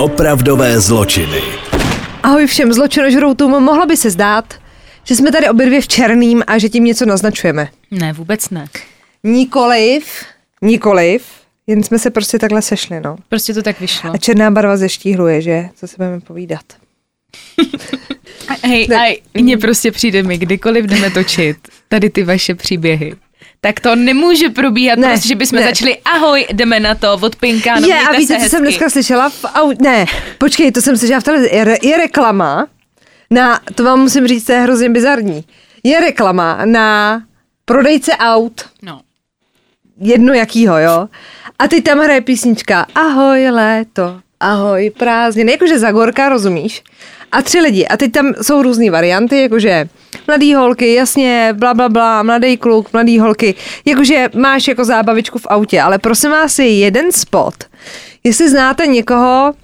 Opravdové zločiny. Ahoj všem zločinožroutům, mohlo by se zdát, že jsme tady obě dvě v černým a že tím něco naznačujeme. Ne, vůbec ne. Nikoliv, nikoliv, jen jsme se prostě takhle sešli, no. Prostě to tak vyšlo. A černá barva zeštíhluje, že? Co se budeme povídat? Hej, Ne. a mně prostě přijde mi, kdykoliv jdeme točit tady ty vaše příběhy, tak to nemůže probíhat Ne, prostě, že bychom ne. začali ahoj, jdeme na to, od Pinka, no je, a víte, co jsem dneska slyšela? V au... Ne, počkej, to jsem slyšela v televizi. Je, re- je reklama na, to vám musím říct, to je hrozně bizarní. Je reklama na prodejce aut, No. jedno jakýho, jo. A teď tam hraje písnička Ahoj léto, ahoj prázdniny, jakože Zagorka, rozumíš? A tři lidi. A teď tam jsou různé varianty, jakože mladý holky, jasně, bla, bla, bla, mladý kluk, mladý holky. Jakože máš jako zábavičku v autě, ale prosím vás je jeden spot. Jestli znáte někoho,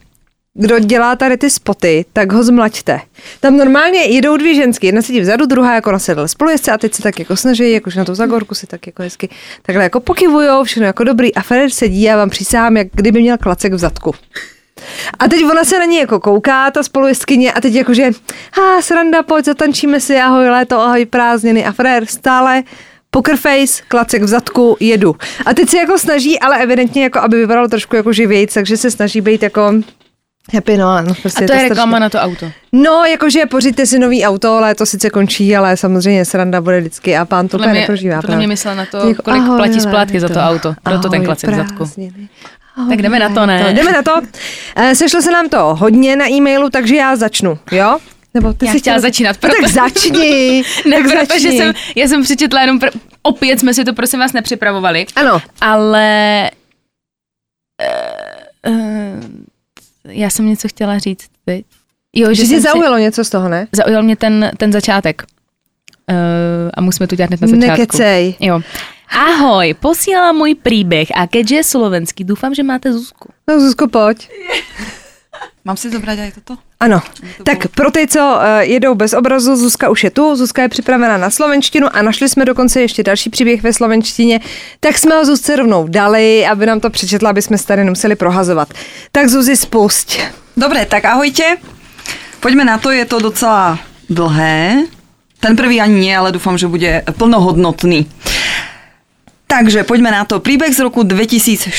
kdo dělá tady ty spoty, tak ho zmlaďte. Tam normálně jedou dvě ženské, jedna sedí vzadu, druhá jako na sedle spolujezdce a teď se tak jako snaží, jakože na tu zagorku si tak jako hezky takhle jako pokivujou, všechno jako dobrý a Ferrer sedí a vám přísahám, jak kdyby měl klacek v zadku. A teď ona se na ní jako kouká, ta spolujezdkyně, a teď jakože, ha, sranda, pojď, zatančíme si, ahoj léto, ahoj prázdniny a Ferrer stále poker face, klacek v zadku, jedu. A teď se jako snaží, ale evidentně jako, aby vypadalo trošku jako živějc, takže se snaží být jako happy, no, no prostě A to je strašně- reklama na to auto. No, jakože pořiďte si nový auto, ale to sice končí, ale samozřejmě sranda bude vždycky a pán to neprožívá. podle mě myslela na to, kolik ahoj, platí splátky za to auto. Proto ten ahoj, klacek v zadku. Ahoj, Tak jdeme na to, ne? léto. Jdeme na to. Eh, Sešlo se nám to hodně na e-mailu, takže já začnu, jo? Nebo ty Já jsi chtěla začínat, No, tak proto- začni. Ne, tak protože začni. jsem, já jsem přečetla jenom, pr- opět jsme si to prosím vás nepřipravovali, Ano, ale uh, uh, já jsem něco chtěla říct teď. Jo, že tě jsem si- zaujalo něco z toho, ne? zaujal mě ten, ten začátek. Uh, a musíme to dělat hned na začátku. Nekecej. Jo. Ahoj, posílám můj příběh a keďže je slovenský, doufám, že máte Zuzku. No Zuzko, pojď. Mám si zobrať aj toto? Ano, tak pro ty, co uh, jedou bez obrazu, Zuzka už je tu, Zuzka je připravena na slovenštinu a našli jsme dokonce ještě další příběh ve slovenštině, tak jsme ho Zuzce rovnou dali, aby nám to přečetla, aby jsme se tady nemuseli prohazovat. Tak Zuzi, spusť. Dobre, tak ahojte. Poďme na to, je to docela dlhé. Ten prvý ani nie, ale dúfam, že bude plnohodnotný. Takže poďme na to. Príbeh z roku 2014.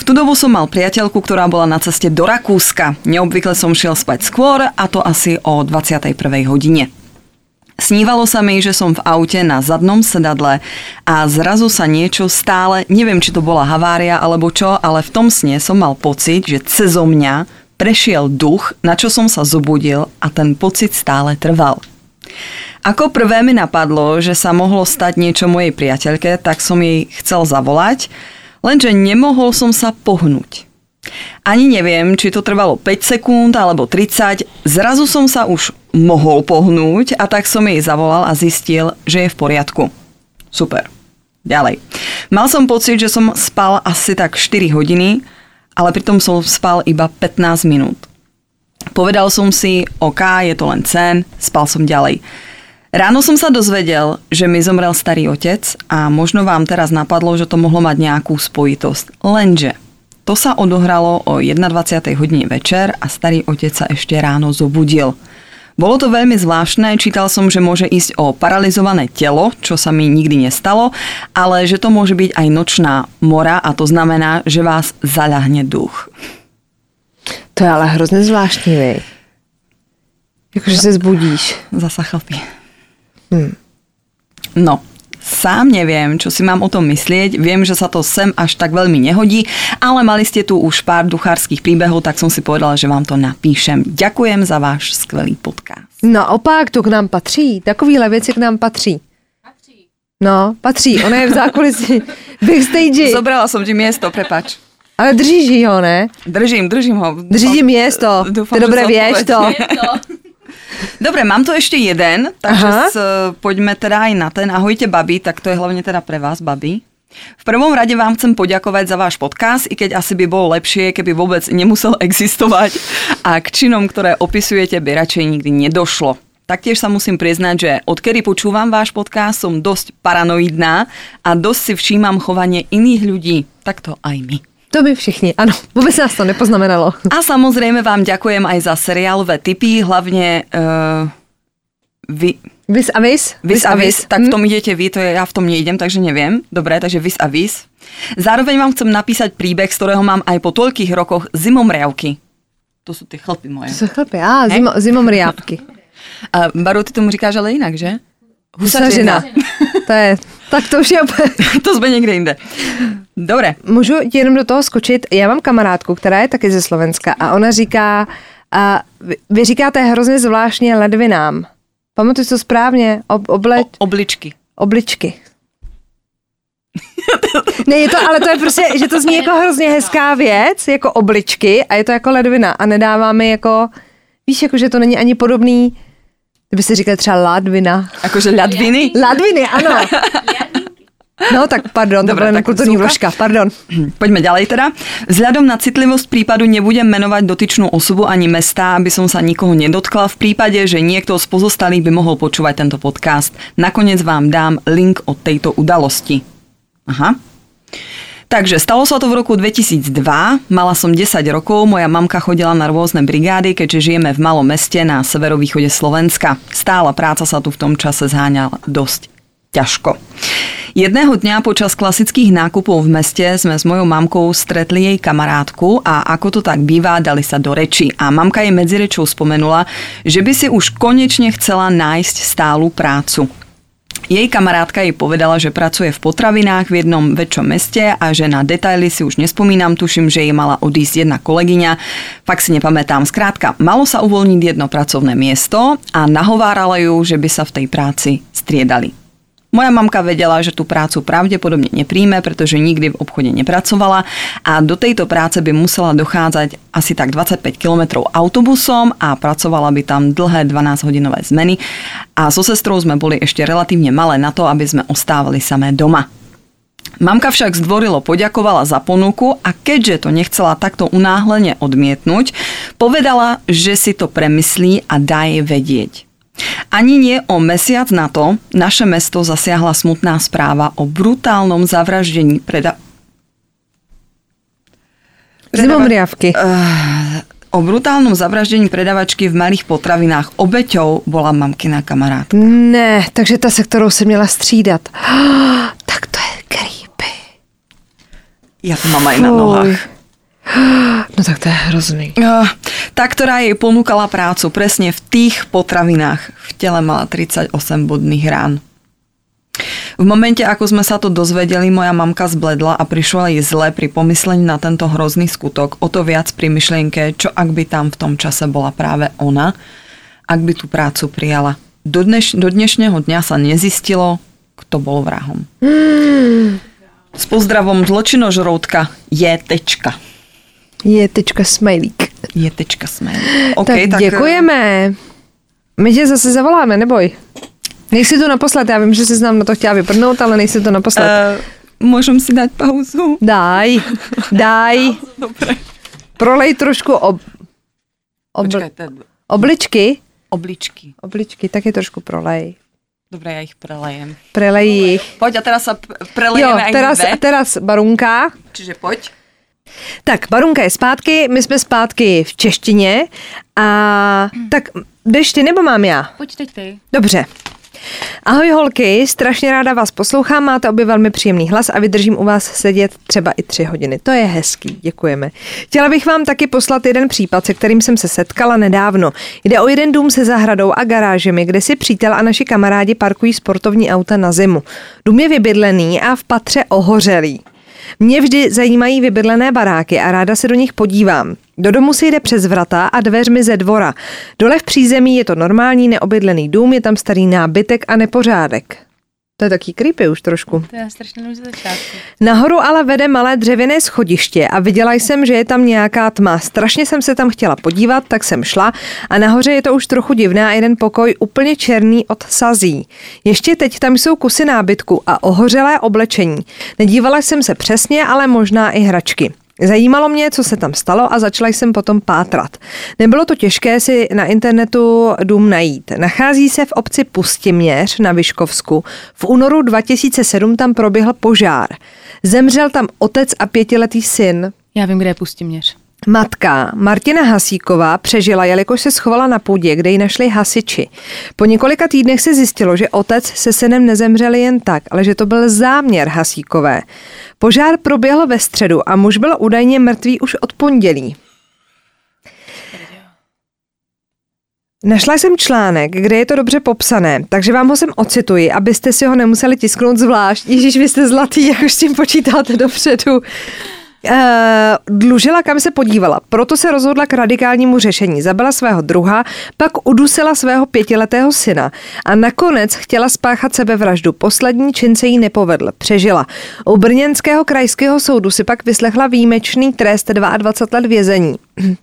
V tú dobu som mal priateľku, ktorá bola na ceste do Rakúska. Neobvykle som šiel spať skôr, a to asi o 21. hodine. Snívalo sa mi, že som v aute na zadnom sedadle a zrazu sa niečo stále, neviem či to bola havária alebo čo, ale v tom sne som mal pocit, že cezo mňa prešiel duch, na čo som sa zobudil a ten pocit stále trval. Ako prvé mi napadlo, že sa mohlo stať niečo mojej priateľke, tak som jej chcel zavolať, lenže nemohol som sa pohnúť. Ani neviem, či to trvalo 5 sekúnd alebo 30. Zrazu som sa už mohol pohnúť a tak som jej zavolal a zistil, že je v poriadku. Super. Ďalej. Mal som pocit, že som spal asi tak 4 hodiny, ale pritom som spal iba 15 minút. Povedal som si, OK, je to len sen, spal som ďalej. Ráno som sa dozvedel, že mi zomrel starý otec a možno vám teraz napadlo, že to mohlo mať nejakú spojitosť. Lenže to sa odohralo o 21. hodine večer a starý otec sa ešte ráno zobudil. Bolo to veľmi zvláštne, čítal som, že môže ísť o paralizované telo, čo sa mi nikdy nestalo, ale že to môže byť aj nočná mora a to znamená, že vás zaľahne duch. To je ale hrozně zvláštní, vej. Jakože se zbudíš. Zasa chlpí. No, sám neviem, čo si mám o tom myslieť. Viem, že sa to sem až tak veľmi nehodí, ale mali ste tu už pár duchárských príbehov, tak som si povedala, že vám to napíšem. Ďakujem za váš skvelý podcast. Naopak, to k nám patří. Takovýhle věci k nám patří. No, patří. Ona je v zákulisí backstage. Zobrala som ti miesto, prepač. Ale držíš ho, ne? Držím, držím ho. Drží ti miesto. Dúfam, Ty že dobre sa vieš to. Dobre, mám tu ešte jeden, takže Aha. s, poďme teda aj na ten. Ahojte, babi, tak to je hlavne teda pre vás, babi. V prvom rade vám chcem poďakovať za váš podcast, i keď asi by bolo lepšie, keby vôbec nemusel existovať a k činom, ktoré opisujete, by radšej nikdy nedošlo. Taktiež sa musím priznať, že odkedy počúvam váš podcast, som dosť paranoidná a dosť si všímam chovanie iných ľudí. Tak to aj my. To by všichni, ano. Vůbec nás to nepoznamenalo. A samozrejme vám ďakujem aj za seriálové tipy, hlavne uh, vy, Vis a vis? Vis a vis, tak v Hm? tom idete vy, to je, ja v tom neidem, takže neviem. Dobre, takže vis a vis. Zároveň vám chcem napísať príbeh, z ktorého mám aj po toľkých rokoch zimomriavky. To sú tie chlpy moje. To jsou chlapy, a zimo, zimomriávky. A Baru, ty tomu říkáš ale jinak, že? Husařina. To je, tak to už je úplně... to jsme někde jinde. Dobre. Můžu ti jenom do toho skočit? Já mám kamarádku, která je taky ze Slovenska a ona říká, a vy, vy říkáte hrozně zvláštně ledvinám. Pamatuju si to správně? Ob, oble, O, obličky. obličky. Ne, je to, ale to je prostě, že to zní jako hrozně hezká věc, jako obličky a je to jako ledvina a nedává mi jako, víš, jako že to není ani podobný, kdyby si říkal třeba ladvina. Akože ľadviny? Ladviny, ano. No tak pardon, to byla kulturní vložka, pardon. Poďme ďalej teda. Vzhľadom na citlivosť prípadu nebudem menovať dotyčnú osobu ani mesta, aby som sa nikoho nedotkla v prípade, že niekto z pozostalých by mohol počúvať tento podcast. Nakoniec vám dám link od tejto udalosti. Aha. Takže stalo sa to v roku 2002, mala som 10 rokov, moja mamka chodila na rôzne brigády, keďže žijeme v malom meste na severovýchode Slovenska. Stála práca sa tu v tom čase zháňala dosť ťažko. Jedného dňa počas klasických nákupov v meste sme s mojou mamkou stretli jej kamarátku a ako to tak býva, dali sa do reči. A mamka jej medzi rečou spomenula, že by si už konečne chcela nájsť stálu prácu. Jej kamarátka jej povedala, že pracuje v potravinách v jednom väčšom meste a že na detaily si už nespomínam, tuším, že jej mala odísť jedna kolegyňa, fakt si nepamätám. Skrátka, malo sa uvoľniť jedno pracovné miesto a nahovárala ju, že by sa v tej práci striedali. Moja mamka vedela, že tú prácu pravdepodobne nepríjme, pretože nikdy v obchode nepracovala a do tejto práce by musela dochádzať asi tak 25 km autobusom a pracovala by tam dlhé 12-hodinové zmeny a so sestrou sme boli ešte relatívne malé na to, aby sme ostávali samé doma. Mamka však zdvorilo poďakovala za ponuku a keďže to nechcela takto unáhlene odmietnúť, povedala, že si to premyslí a dá jej vedieť. Ani nie o mesiac na to naše mesto zasiahla smutná správa o brutálnom zavraždení preda- Zimomriavky. o brutálnom zavraždení predavačky v malých potravinách. Obeťou bola mamkina kamarátka. Ne, takže ta, se kterou se měla střídat. Tak to je creepy. Ja to mám aj na nohách. No tak to je hrozný. Ah, Tá, ktorá jej ponúkala prácu presne v tých potravinách. V tele mala 38 bodných rán. V momente, ako sme sa to dozvedeli, moja mamka zbledla a prišlo jej zle pri pomyslení na tento hrozný skutok, o to viac pri myšlienke, čo ak by tam v tom čase bola práve ona, ak by tú prácu prijala. Do, dneš, do dnešného dňa sa nezistilo, kto bol vrahom. S pozdravom zločinožroutka je tečka. Je tečka smajlík. Je tečka smer. Okay, tak, tak děkujeme. My tě zase zavoláme, neboj. Nejsi tu naposled, já vím, že jsi nám na to chtěla vyprdnout, ale nejsi tu naposled. Uh, môžem si dať pauzu? daj, daj. Dobre. Prolej trošku ob, ob, Počkaj, to je obličky. obličky. Obličky, taky trošku prolej. Dobre, ja ich prelejem. Prelej jich. Poď a teraz sa p- Jo, prelejeme aj teraz, teraz barunka. Čiže poď. Tak, Barunka je zpátky, my jsme zpátky v češtině a tak jdeš ty nebo mám já? Pojď teď ty. Dobře. Ahoj holky, strašně ráda vás poslouchám, máte obě velmi příjemný hlas a vydržím u vás sedět třeba i tři hodiny. To je hezký, děkujeme. Chtěla bych vám taky poslat jeden případ, se kterým jsem se setkala nedávno. Jde o jeden dům se zahradou a garážemi, kde si přítel a naši kamarádi parkují sportovní auta na zimu. Dům je vybydlený a v patře ohořelý. Mě vždy zajímají vybydlené baráky a ráda se do nich podívám. Do domu se jde přes vrata a dveřmi ze dvora. Dole v přízemí je to normální neobydlený dům, je tam starý nábytek a nepořádek. To je taky creepy už trošku. To je strašně ze začátku. Nahoru ale vede malé dřevěné schodiště a viděla jsem, že je tam nějaká tma. Strašně jsem se tam chtěla podívat, tak jsem šla a nahoře je to už trochu divné a jeden pokoj úplně černý od sazí. Ještě teď tam jsou kusy nábytku a ohořelé oblečení. Nedívala jsem se přesně, ale možná i hračky. Zajímalo mě, co se tam stalo a začala jsem potom pátrat. Nebylo to těžké si na internetu dům najít. Nachází se v obci Pustiměř na Vyškovsku. V únoru 2007 tam proběhl požár. Zemřel tam otec a pětiletý syn. Já vím, kde je Pustiměř. Matka Martina Hasíková přežila, jelikož se schovala na půdě, kde ji našli hasiči. Po několika týdnech se zjistilo, že otec se synem nezemřeli jen tak, ale že to byl záměr Hasíkové. Požár proběhl ve středu a muž byl údajně mrtvý už od pondělí. Našla jsem článek, kde je to dobře popsané, takže vám ho sem ocituji, abyste si ho nemuseli tisknout zvlášť. Ježíš, vy jste zlatý, jak už s tím počítáte dopředu. Uh, dlužila, kam se podívala, proto se rozhodla k radikálnímu řešení. Zabila svého druha, pak udusila svého pětiletého syna a nakonec chtěla spáchat sebevraždu. Poslední čin se jí nepovedl, přežila. U Brněnského krajského soudu si pak vyslechla výjimečný trest 22 let vězení.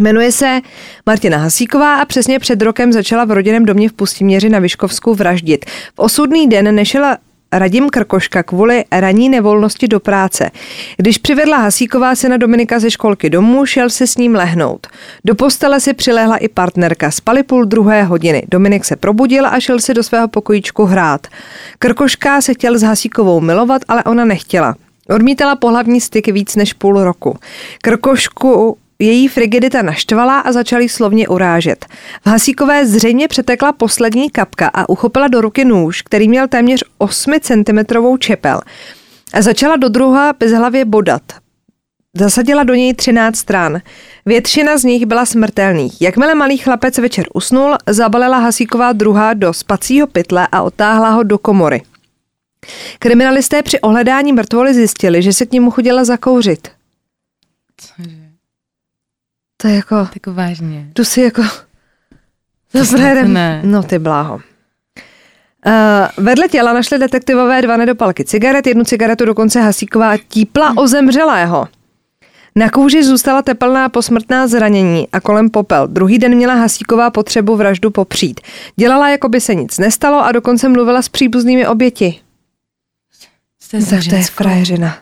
Jmenuje se Martina Hasíková a přesně před rokem začala v rodinném domě v Pustiměři na Vyškovsku vraždit. V osudný den nešela Radim Krkoška kvůli ranní nevolnosti do práce. Když přivedla Hasíková syna Dominika ze školky domů, šel se s ním lehnout. Do postele si přilehla i partnerka. Spali půl druhé hodiny. Dominik se probudil a šel si do svého pokojíčku hrát. Krkoška se chtěl s Hasíkovou milovat, ale ona nechtěla. Odmítala pohlavní styk víc než půl roku. Krkošku její frigidita naštvala a začal jí slovně urážet. V Hasíkové zřejmě přetekla poslední kapka a uchopila do ruky nůž, který měl téměř 8 cm čepel. A začala do druha bezhlavě bodat. Zasadila do něj 13 stran. Většina z nich byla smrtelných. Jakmile malý chlapec večer usnul, zabalila Hasíková druha do spacího pytle a otáhla ho do komory. Kriminalisté při ohledání mrtvoly zjistili, že se k němu chodila zakouřit. Cože? To je jako... Tak vážně. Tu si jako... Ne. No ty bláho. Uh, vedle těla našli detektivové dva nedopalky cigaret, jednu cigaretu dokonce Hasíková típla o zemřelého. Na kůži zůstala tepelná posmrtná zranění a kolem popel. Druhý den měla Hasíková potřebu vraždu popřít. Dělala, jako by se nic nestalo a dokonce mluvila s příbuznými oběti. Jste to je frajeřina.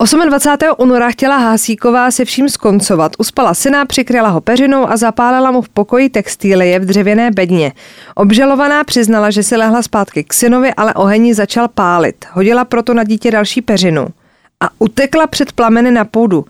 28. února chtěla Hásíková se vším skoncovat. Uspala syna, přikryla ho peřinou a zapálila mu v pokoji textílie v dřevěné bedně. Obžalovaná přiznala, že si lehla zpátky k synovi, ale oheň začal pálit. Hodila proto na dítě další peřinu a utekla před plameny na půdu.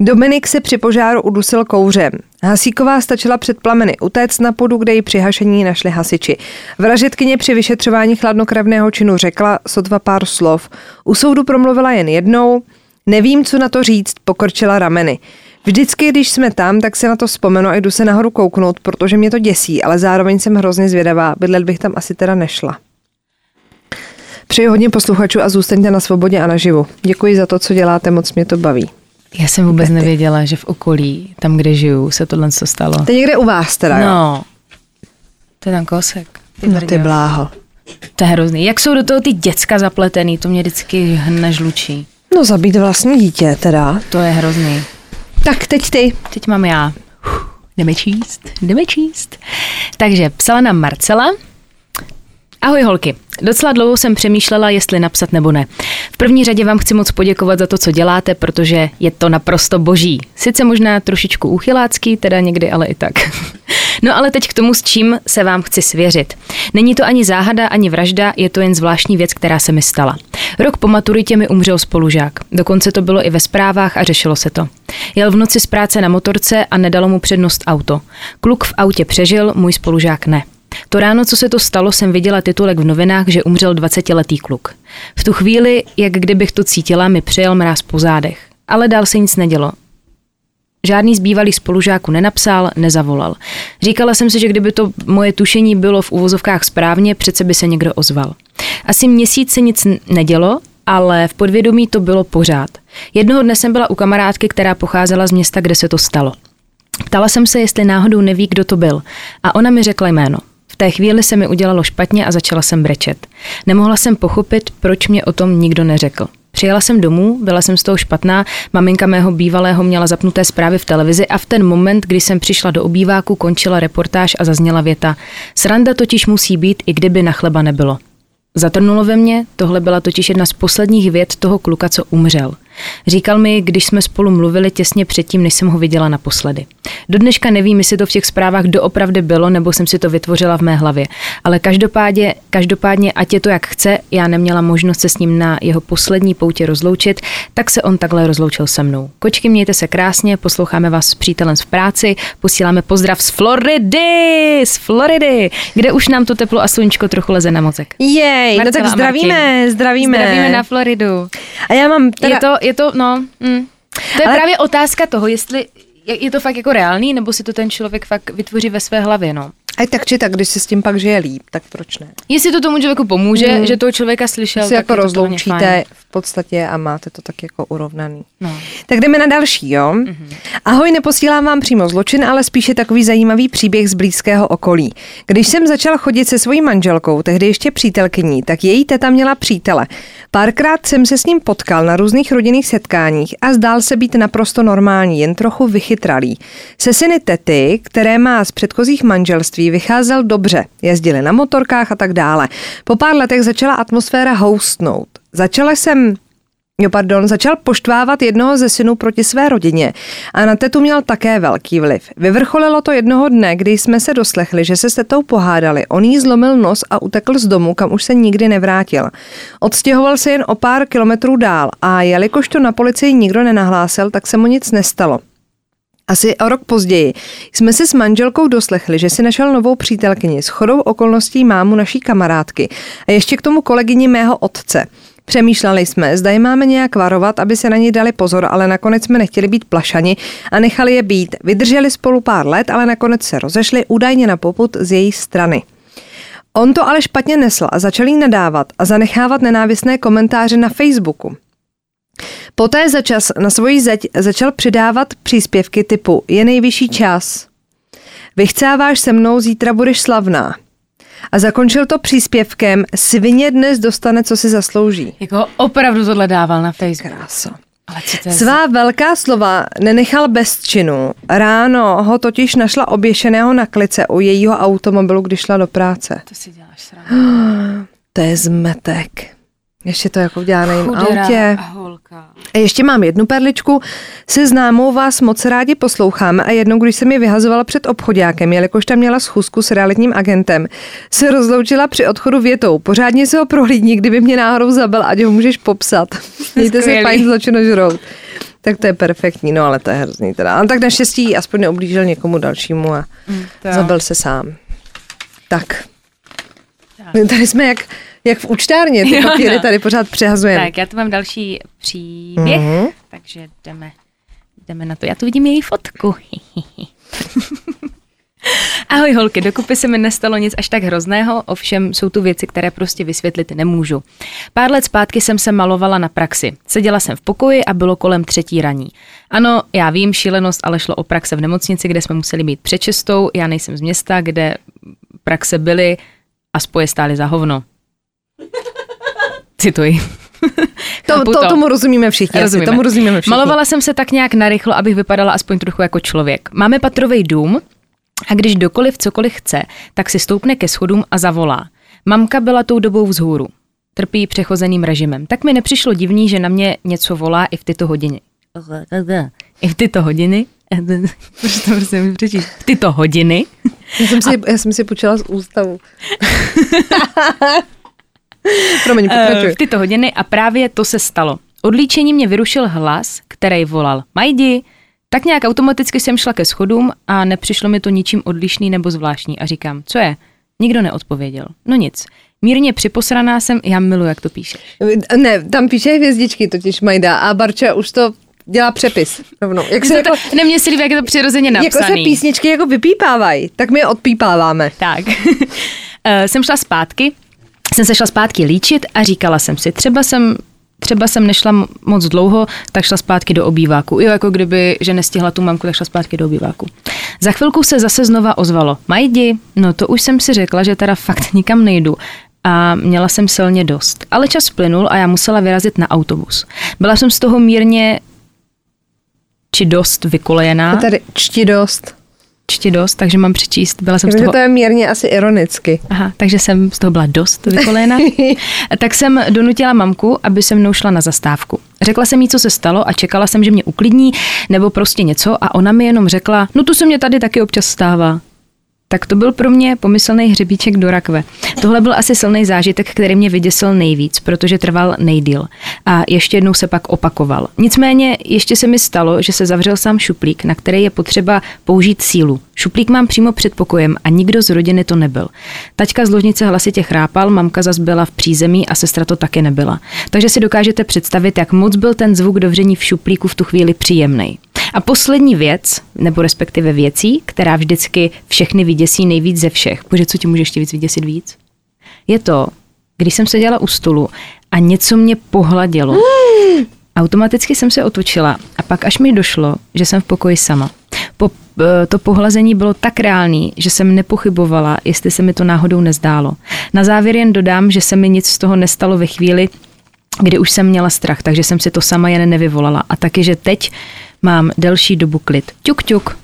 Dominik se při požáru udusil kouřem. Hasíková stačila před plameny utéct na půdu, kde ji při hašení našli hasiči. Vražetkyně při vyšetřování chladnokrevného činu řekla sotva pár slov. U soudu promluvila jen jednou. Nevím, co na to říct, pokrčila rameny. Vždycky, když jsme tam, tak se na to vzpomenu a jdu se nahoru kouknout, protože mě to děsí, ale zároveň jsem hrozně zvědavá. Bydlet bych tam asi teda nešla. Přeji hodně posluchačů a zůstaňte na svobodě a naživu. Děkuji za to, co děláte, moc mě to baví. Já jsem vůbec nevěděla, že v okolí, tam, kde žiju, se tohle co stalo. To je někde u vás teda, jo? No, to je tam kousek. Ty No ty bláho. To je hrozný. Jak jsou do toho ty děcka zapletený, to mě vždycky hne žlučí. No zabít vlastní dítě teda. To je hrozný. Tak teď ty. Teď mám já. Uf, Jdeme číst, jdeme číst. Takže psala nám Marcela. Ahoj holky, docela dlouho jsem přemýšlela, jestli napsat nebo ne. V první řadě vám chci moc poděkovat za to, co děláte, protože je to naprosto boží. Sice možná trošičku úchylácký, teda někdy, ale i tak. No ale teď k tomu, s čím se vám chci svěřit. Není to ani záhada, ani vražda, je to jen zvláštní věc, která se mi stala. Rok po maturitě mi umřel spolužák. Dokonce to bylo i ve zprávách a řešilo se to. Jel v noci z práce na motorce a nedalo mu přednost auto. Kluk v autě přežil, můj spolužák ne. To ráno, co se to stalo, jsem viděla titulek v novinách, že umřel 20-letý kluk. V tu chvíli, jak kdybych to cítila, mi přijel mráz po zádech. Ale dál se nic nedělo. Žádný z bývalých spolužáků nenapsal, nezavolal. Říkala jsem si, že kdyby to moje tušení bylo v uvozovkách správně, přece by se někdo ozval. Asi měsíc se nic nedělo, ale v podvědomí to bylo pořád. Jednoho dne jsem byla u kamarádky, která pocházela z města, kde se to stalo. Ptala jsem se, jestli náhodou neví, kdo to byl. A ona mi řekla jméno. V té chvíli se mi udělalo špatně a začala jsem brečet. Nemohla jsem pochopit, proč mě o tom nikdo neřekl. Přijela jsem domů, byla jsem z toho špatná, maminka mého bývalého měla zapnuté zprávy v televizi a v ten moment, kdy jsem přišla do obýváku, končila reportáž a zazněla věta Sranda totiž musí být, i kdyby na chleba nebylo. Zatrnulo ve mně, tohle byla totiž jedna z posledních vět toho kluka, co umřel. Říkal mi, když jsme spolu mluvili těsně předtím, než jsem ho viděla naposledy. Do dneška nevím, jestli to v těch zprávách doopravdy bylo, nebo jsem si to vytvořila v mé hlavě. Ale každopádně, každopádně, ať je to jak chce, já neměla možnost se s ním na jeho poslední poutě rozloučit, tak se on takhle rozloučil se mnou. Kočky, mějte se krásně, posloucháme vás s přítelem v práci, posíláme pozdrav z Floridy, z Floridy, kde už nám to teplo a sluníčko trochu leze na mozek. Jej, no tak zdravíme, zdravíme. Zdravíme na Floridu. A já mám teda... Je to, je to, no, mm. to je Ale- právě otázka toho, jestli je, to fakt jako reálný, nebo si to ten člověk fakt vytvoří ve své hlavě, no. Ať tak či tak, když si s tím pak žije líp, tak proč ne? Jestli to tomu člověku pomůže, Mm. že toho člověka slyšel, si tak jako rozloučíte v podstatě a máte to tak jako urovnaný. No. Tak jdeme na další, jo? Mm-hmm. Ahoj, neposílám vám přímo zločin, ale spíše takový zajímavý příběh z blízkého okolí. Když jsem začal chodit se svojí manželkou, tehdy ještě přítelkyní, tak její teta měla přítele. Párkrát jsem se s ním potkal na různých rodinných setkáních a zdál se být naprosto normální, jen trochu vychytralý. Se syny tety, které má z předchozích manželství, vycházel dobře. Jezdili na motorkách a tak dále. Po pár letech začala atmosféra houstnout. Začala jsem Jo, pardon, začal poštvávat jednoho ze synů proti své rodině a na tetu měl také velký vliv. Vyvrcholilo to jednoho dne, kdy jsme se doslechli, že se s tetou pohádali. On jí zlomil nos a utekl z domu, kam už se nikdy nevrátil. Odstěhoval se jen o pár kilometrů dál a jelikož to na policii nikdo nenahlásil, tak se mu nic nestalo. Asi o rok později jsme se s manželkou doslechli, že si našel novou přítelkyni s chodou okolností mámu naší kamarádky a ještě k tomu kolegyni mého otce. Přemýšleli jsme, zda je máme nějak varovat, aby se na ní dali pozor, ale nakonec jsme nechtěli být plašani a nechali je být. Vydrželi spolu pár let, ale nakonec se rozešli údajně na poput z její strany. On to ale špatně nesl a začal jí nadávat a zanechávat nenávistné komentáře na Facebooku. Poté za čas na svoji zeď začal přidávat příspěvky typu je nejvyšší čas. Vychcáváš se mnou, zítra budeš slavná. A zakončil to příspěvkem svině dnes dostane, co si zaslouží. Jako opravdu tohle dával na Facebook. Kráso. Ale co to je Svá velká slova nenechal bez činu. Ráno ho totiž našla oběšeného na klice u jejího automobilu, když šla do práce. To si děláš srandu. To je zmetek. Ještě to jako na jiném Chudera autě. a holka. A ještě mám jednu perličku. Se známou vás moc rádi posloucháme a jednou, když jsem je vyhazovala před obchodákem, jelikož tam měla schůzku s realitním agentem, se rozloučila při odchodu větou. Pořádně se ho prohlídni, kdyby mě náhodou zabil, ať ho můžeš popsat. Mějte se fajn zločinožrout. Tak to je perfektní, no ale to je hrozný teda. Ale tak naštěstí aspoň neoblížil někomu dalšímu a to jo. zabil se sám. Tak. My Tady jsme jak, jak v účtárně, ty Jo, papíry no. tady pořád přehazujeme. Tak, já tu mám další příběh, Mhm. takže jdeme, jdeme na to. Já tu vidím její fotku. Ahoj holky, dokupy se mi nestalo nic až tak hrozného, ovšem jsou tu věci, které prostě vysvětlit nemůžu. Pár let zpátky jsem se malovala na praxi. Seděla jsem v pokoji a bylo kolem třetí raní. Ano, já vím, šílenost, ale šlo o praxe v nemocnici, kde jsme museli být přečestou. Já nejsem z města, kde praxe byly a spoje stály za hovno. Cituji. To, Chápu to, tomu rozumíme všichni. Rozumíme. Tomu rozumíme všichni. Malovala jsem se tak nějak narychlo, abych vypadala aspoň trochu jako člověk. Máme patrový dům a když dokoliv cokoliv chce, tak si stoupne ke schodům a zavolá. Mamka byla tou dobou vzhůru. Trpí přechozeným režimem. Tak mi nepřišlo divný, že na mě něco volá i v tyto hodiny. I v tyto hodiny. Proč to prostě mi přečíš? V tyto hodiny. Já jsem si, já jsem si počala z ústavu. Promiň, Eh, pokračuj. v tyto hodiny a právě to se stalo. Odlíčení mě vyrušil hlas, který volal Majdi. Tak nějak automaticky jsem šla ke schodům a nepřišlo mi to ničím odlišný nebo zvláštní a říkám, co je? Nikdo neodpověděl. No nic. Mírně připosraná jsem, já miluji, jak to píšeš. Ne, tam píše hvězdičky totiž Majda a Barča už to dělá přepis rovnou. Jak se, jako, Ne, mně se líbí, jak je to přirozeně jako se napsaný. písničky jako vypípávají, tak my je odpípáváme. Tak. Eh, jsem šla zpátky, jsem se šla zpátky líčit a říkala jsem si, třeba jsem Třeba jsem nešla moc dlouho, tak šla zpátky do obýváku. Jo, jako kdyby, že nestihla tu mamku, tak šla zpátky do obýváku. Za chvilku se zase znova ozvalo. Majdi, no to už jsem si řekla, že teda fakt nikam nejdu. A měla jsem silně dost. Ale čas plynul a já musela vyrazit na autobus. Byla jsem z toho mírně či dost vykolejená. Je tady čti dost. Čti dost, takže mám přečíst. Byla jsem z Takže toho to je mírně asi ironicky. Aha, takže jsem z toho byla dost vykoléna. tak jsem donutila mamku, aby se mnou šla na zastávku. Řekla jsem jí, co se stalo a čekala jsem, že mě uklidní nebo prostě něco a ona mi jenom řekla, no to se mě tady taky občas stává. Tak to byl pro mě pomyslný hřebíček do rakve. Tohle byl asi silný zážitek, který mě vyděsil nejvíc, protože trval nejdíl. A ještě jednou se pak opakoval. Nicméně ještě se mi stalo, že se zavřel sám šuplík, na který je potřeba použít sílu. Šuplík mám přímo před pokojem a nikdo z rodiny to nebyl. Taťka z ložnice hlasitě chrápal, mamka zas byla v přízemí a sestra to taky nebyla. Takže si dokážete představit, jak moc byl ten zvuk dovření v šuplíku v tu chvíli příjemný. A poslední věc, nebo respektive věcí, která vždycky všechny vyděsí nejvíc ze všech. Bože, co ti může ještě víc vyděsit víc? Je to, když jsem seděla u stolu a něco mě pohladilo. Automaticky jsem se otočila a pak až mi došlo, že jsem v pokoji sama. Po, eh, to pohlazení bylo tak reálný, že jsem nepochybovala, jestli se mi to náhodou nezdálo. Na závěr jen dodám, že se mi nic z toho nestalo ve chvíli, kdy už jsem měla strach, takže jsem si to sama jen nevyvolala. A taky, že teď mám delší dobu klid. Ťuk, ťuk.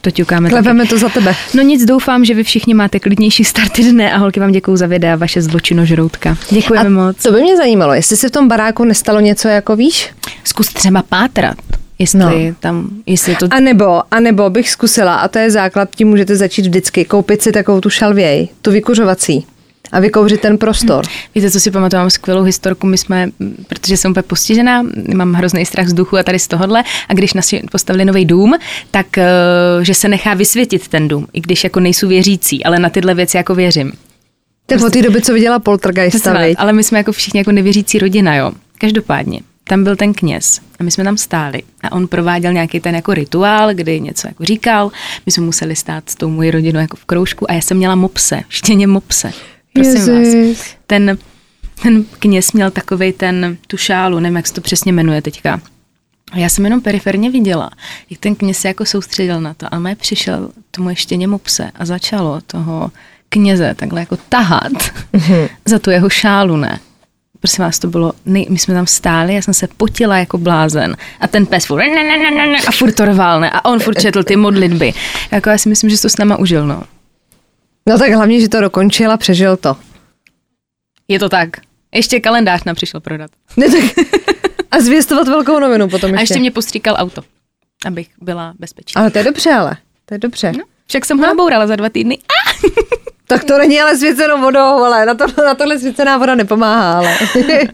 To ťukáme. Klepeme to za tebe. No nic, doufám, že vy všichni máte klidnější starty dne a holky vám děkuju za videa, vaše zločinožroutka. Děkujeme A moc. to by mě zajímalo, jestli se v tom baráku nestalo něco jako víš? Zkus třeba pátrat, jestli No. tam, jestli to... A nebo, a nebo bych zkusila, a to je základ, tím můžete začít vždycky, koupit si takovou tu šalvěj, tu vykuřovací a vykouřit ten prostor. Víte, co si pamatuju, mám skvělou historku, my jsme, protože jsem úplně postižená, mám hrozný strach z duchu a tady z tohohle, a když nás postavili nový dům, tak eh, že se nechá vysvětit ten dům, i když jako nejsou věřící, ale na tyhle věci jako věřím. To je po té době, co viděla Poltergeista, viď? ale my jsme jako všichni jako nevěřící rodina, jo. Každopádně, tam byl ten kněz a my jsme tam stáli a on prováděl nějaký ten jako rituál, kdy něco jako říkal, my jsme museli stát s tou mojí rodinou jako v kroužku a já jsem měla mopse, štěně mopse. Prosím vás. Jezus. Ten, ten kněz měl takovej ten, tu šálu, nevím, jak se to přesně jmenuje teďka. A já jsem jenom periferně viděla, jak ten kněz se jako soustředil na to. A mě přišel tomu ještě pse a začalo toho kněze takhle jako tahat za tu jeho šálu, ne? Prosím vás, to bylo, nej, my jsme tam stáli, já jsem se potila jako blázen a ten pes furt ne, ne, ne, ne, ne, a furt to rval, ne? A on furt četl ty modlitby. Jako já si myslím, že to s náma užil, no. No tak hlavně, že to dokončil a přežil to. Je to tak. Ještě kalendář nám přišel prodat. Ne, tak... A zvěstovat velkou novinu potom ještě. A ještě mě postříkal auto, abych byla bezpečná. Ale to je dobře, ale. To je dobře. No, však jsem ho nabourala za dva týdny. Tak to není ale svěcenou vodou, ale na, to, na tohle svěcená voda nepomáhá, ale.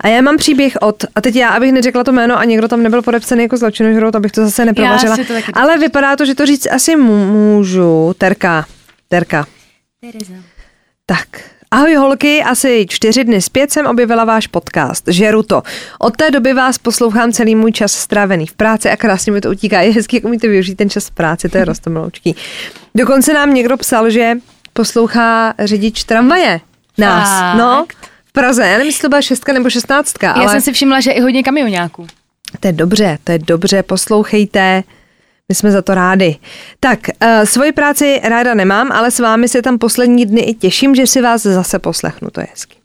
A já mám příběh od, a teď já, abych neřekla to jméno a někdo tam nebyl podepsaný jako zločinožrout, abych to zase neprovařila. Ale vypadá to, že to říct asi můžu. Terka. Terka. Tak. Ahoj holky, asi čtyři dny zpět jsem objevila váš podcast, Žeru to. Od té doby vás poslouchám celý můj čas strávený v práci a krásně mi to utíká. Je hezký, jak umíte využít ten čas v práci, to je rostomiloučký. Dokonce nám někdo psal, že poslouchá řidič tramvaje. Nás, Fakt? no, v Praze. Já nevím, jestli to byla šestka nebo šestnáctka, já ale jsem si všimla, že i hodně kamionáků. to je dobře, to je dobře, poslouchejte. My jsme za to rádi. Tak, uh, svoji práci ráda nemám, ale s vámi se tam poslední dny i těším, že si vás zase poslechnu, to je hezky.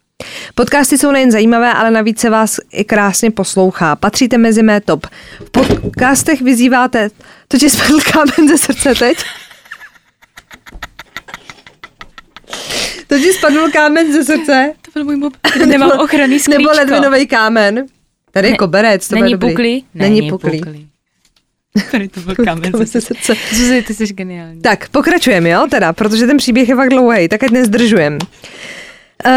Podcasty jsou nejen zajímavé, ale navíc se vás i krásně poslouchá. Patříte mezi mé top. V podcastech vyzýváte... To ti spadl kámen ze srdce teď? To ti spadl kámen ze srdce? To byl můj mob. Nemám ochranný sklíčko. Nebo ledvinový kámen? Tady je Ne- koberec, to bude Není dobrý. puklý? Není puklý. Tady to byl Kámen ze ze srdce. Zuzi, ty jsi geniální. Tak, pokračujeme, jo, teda, protože ten příběh je fakt dlouhý, tak ať nezdržujem. Uh,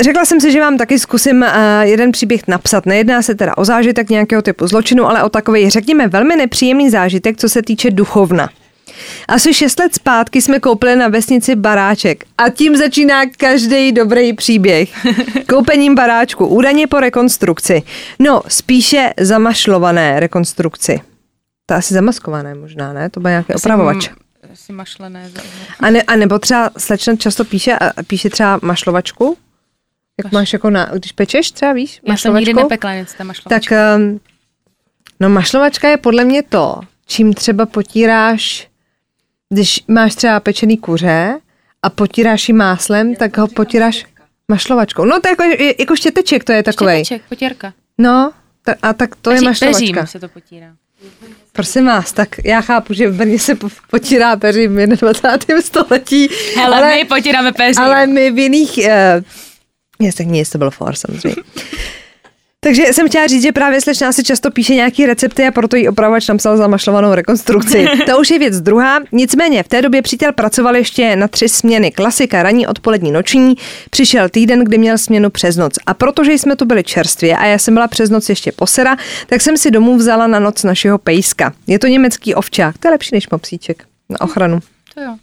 Řekla jsem si, že vám taky zkusím uh, jeden příběh napsat. Nejedná se teda o zážitek nějakého typu zločinu, ale o takový, řekněme, velmi nepříjemný zážitek, co se týče duchovna. Asi šest let zpátky jsme koupili na vesnici baráček a tím začíná každý dobrý příběh. Koupením baráčku, údajně po rekonstrukci. No, spíše zamašlované rekonstrukci. To asi zamaskované možná, ne? To byl nějaký opravovač. Asi mašlené. A, ne, a nebo třeba slečna často píše, a píše třeba mašlovačku, jak máš jako na, když pečeš třeba, víš, Já jsem nikdy nepekla nic tam mašlovačku. tak um, no mašlovačka je podle mě to, čím třeba potíráš, když máš třeba pečený kuře a potíráš ji máslem, tak ho potíráš mašlovačkou. No to je jako, je- jako štěteček to je takovej. Štěteček, potěrka. No, ta, a tak to je Peří- mašlovačka. Peřím se to potírá. Prosím vás, tak já chápu, že v Brně se po- potírá peří v 21. století. Hele, ale, my potíráme peří. Ale my v jiných... Uh, yes, tak nic, to byl for, samozřejmě. Takže jsem chtěla říct, že právě slečná si často píše nějaký recepty a proto jí opravovač napsal zamašlovanou rekonstrukci. To už je věc druhá. Nicméně v té době přítel pracoval ještě na tři směny. Klasika, ranní, odpolední, noční. Přišel týden, kdy měl směnu přes noc. A protože jsme tu byli čerstvě a já jsem byla přes noc ještě posera, tak jsem si domů vzala na noc našeho pejska. Je to německý ovčák, to je lepší než mopsíček na ochranu. To jo,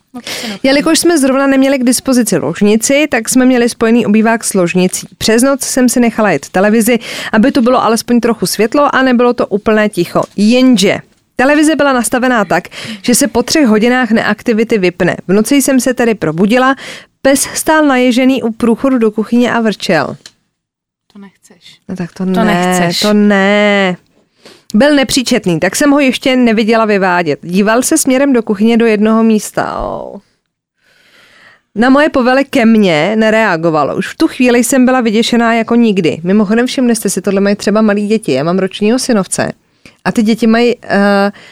Jelikož jsme zrovna neměli k dispozici ložnici, tak jsme měli spojený obývák s ložnicí. Přes noc jsem si nechala jet televizi, aby to bylo alespoň trochu světlo a nebylo to úplné ticho. Jenže Televize byla nastavená tak, že se po třech hodinách neaktivity vypne. V noci jsem se tedy probudila, pes stál naježený u průchodu do kuchyně a vrčel. To nechceš. No tak to, To ne, nechceš. to ne. Byl nepříčetný, tak jsem ho ještě neviděla vyvádět. Díval se směrem do kuchyně do jednoho místa. Na moje povely ke mně nereagoval. Už v tu chvíli jsem byla vyděšená jako nikdy. Mimochodem všimli jste si, tohle mají třeba malí děti. Já mám ročního synovce. A ty děti mají uh,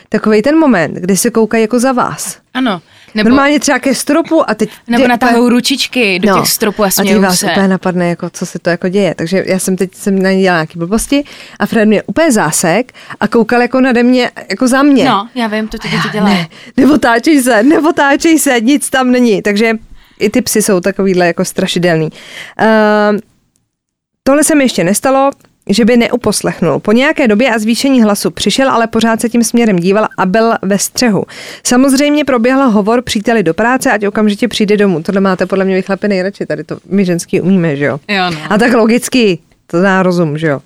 takový ten moment, kdy se koukají jako za vás. Ano. Nebo, Normálně třeba ke stropu a teď... nebo ty- natahují ručičky do těch stropů a No. a teď smějou vás se. úplně napadne, jako, co se to jako děje. Takže já jsem teď jsem na ní dělala nějaké blbosti a Fred mě úplně zásek a koukal jako nade mě, jako za mě. No, já vím, to ty děti Já dělají. Ne, neotáčej se, neotáčej se, nic tam není. Takže i ty psy jsou takovýhle jako strašidelný. Uh, tohle se mi ještě nestalo, že by neuposlechnul. Po nějaké době a zvýšení hlasu přišel, ale pořád se tím směrem díval a byl ve střehu. Samozřejmě proběhl hovor příteli do práce, ať okamžitě přijde domů. Tohle máte podle mě vy chlapi nejradši, tady to my ženský umíme, že jo? Jo, no. A tak logicky, to dá rozum, že jo?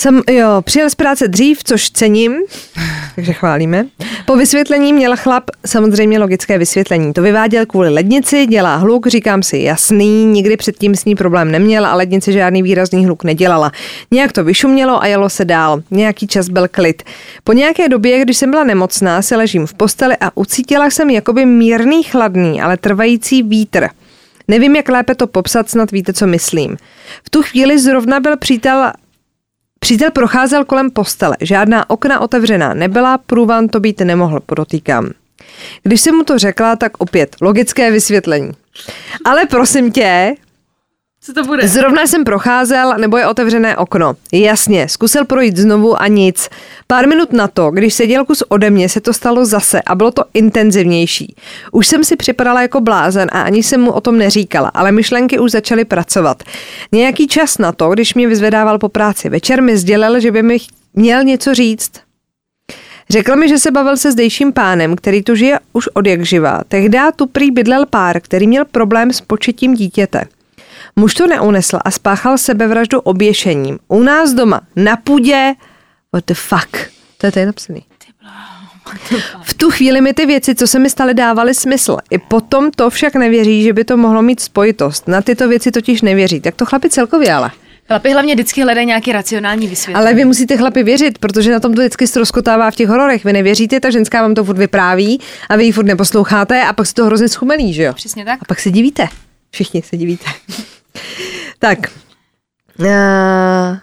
Jsem, jo, přijel z práce dřív, což cením, takže chválíme. Po vysvětlení měl chlap samozřejmě logické vysvětlení. To vyváděl kvůli lednici, dělá hluk, říkám si jasný, nikdy předtím s ní problém neměl a lednice žádný výrazný hluk nedělala. Nějak to vyšumělo a jelo se dál. Nějaký čas byl klid. Po nějaké době, když jsem byla nemocná, se ležím v posteli a ucítila jsem jakoby mírný chladný, ale trvající vítr. Nevím, jak lépe to popsat, snad víte, co myslím. V tu chvíli zrovna byl přítel Přítel procházel kolem postele, žádná okna otevřená nebyla, průvan to být nemohl, podotýkám. Když jsem mu to řekla, tak opět logické vysvětlení. Ale prosím tě, Co to bude? Zrovna jsem procházel, nebo je otevřené okno. Jasně, zkusil projít znovu a nic. Pár minut na to, když seděl kus ode mě, se to stalo zase a bylo to intenzivnější. Už jsem si připadala jako blázen a ani jsem mu o tom neříkala, ale myšlenky už začaly pracovat. Nějaký čas na to, když mě vyzvedával po práci večer, mi sdělil, že by mi měl něco říct. Řekl mi, že se bavil se zdejším pánem, který tu žije už od jak živa. Tehdy tu prý bydlel pár, který měl problém s početím dítěte. Muž to neunesl a spáchal sebevraždu oběšením. U nás doma, na půdě, what the fuck. To je tady napsaný. V tu chvíli mi ty věci, co se mi staly, dávaly smysl. I potom to však nevěří, že by to mohlo mít spojitost. Na tyto věci totiž nevěří. Tak to chlapi celkově ale. Chlapi hlavně vždycky hledají nějaký racionální vysvětlení. Ale vy musíte chlapi věřit, protože na tom to vždycky ztroskotává v těch hororech. Vy nevěříte, ta ženská vám to furt vypráví a vy ji furt neposloucháte a pak se to hrozně schumelí, že jo? Přesně tak. A pak se divíte. Všichni se divíte. tak. Uh,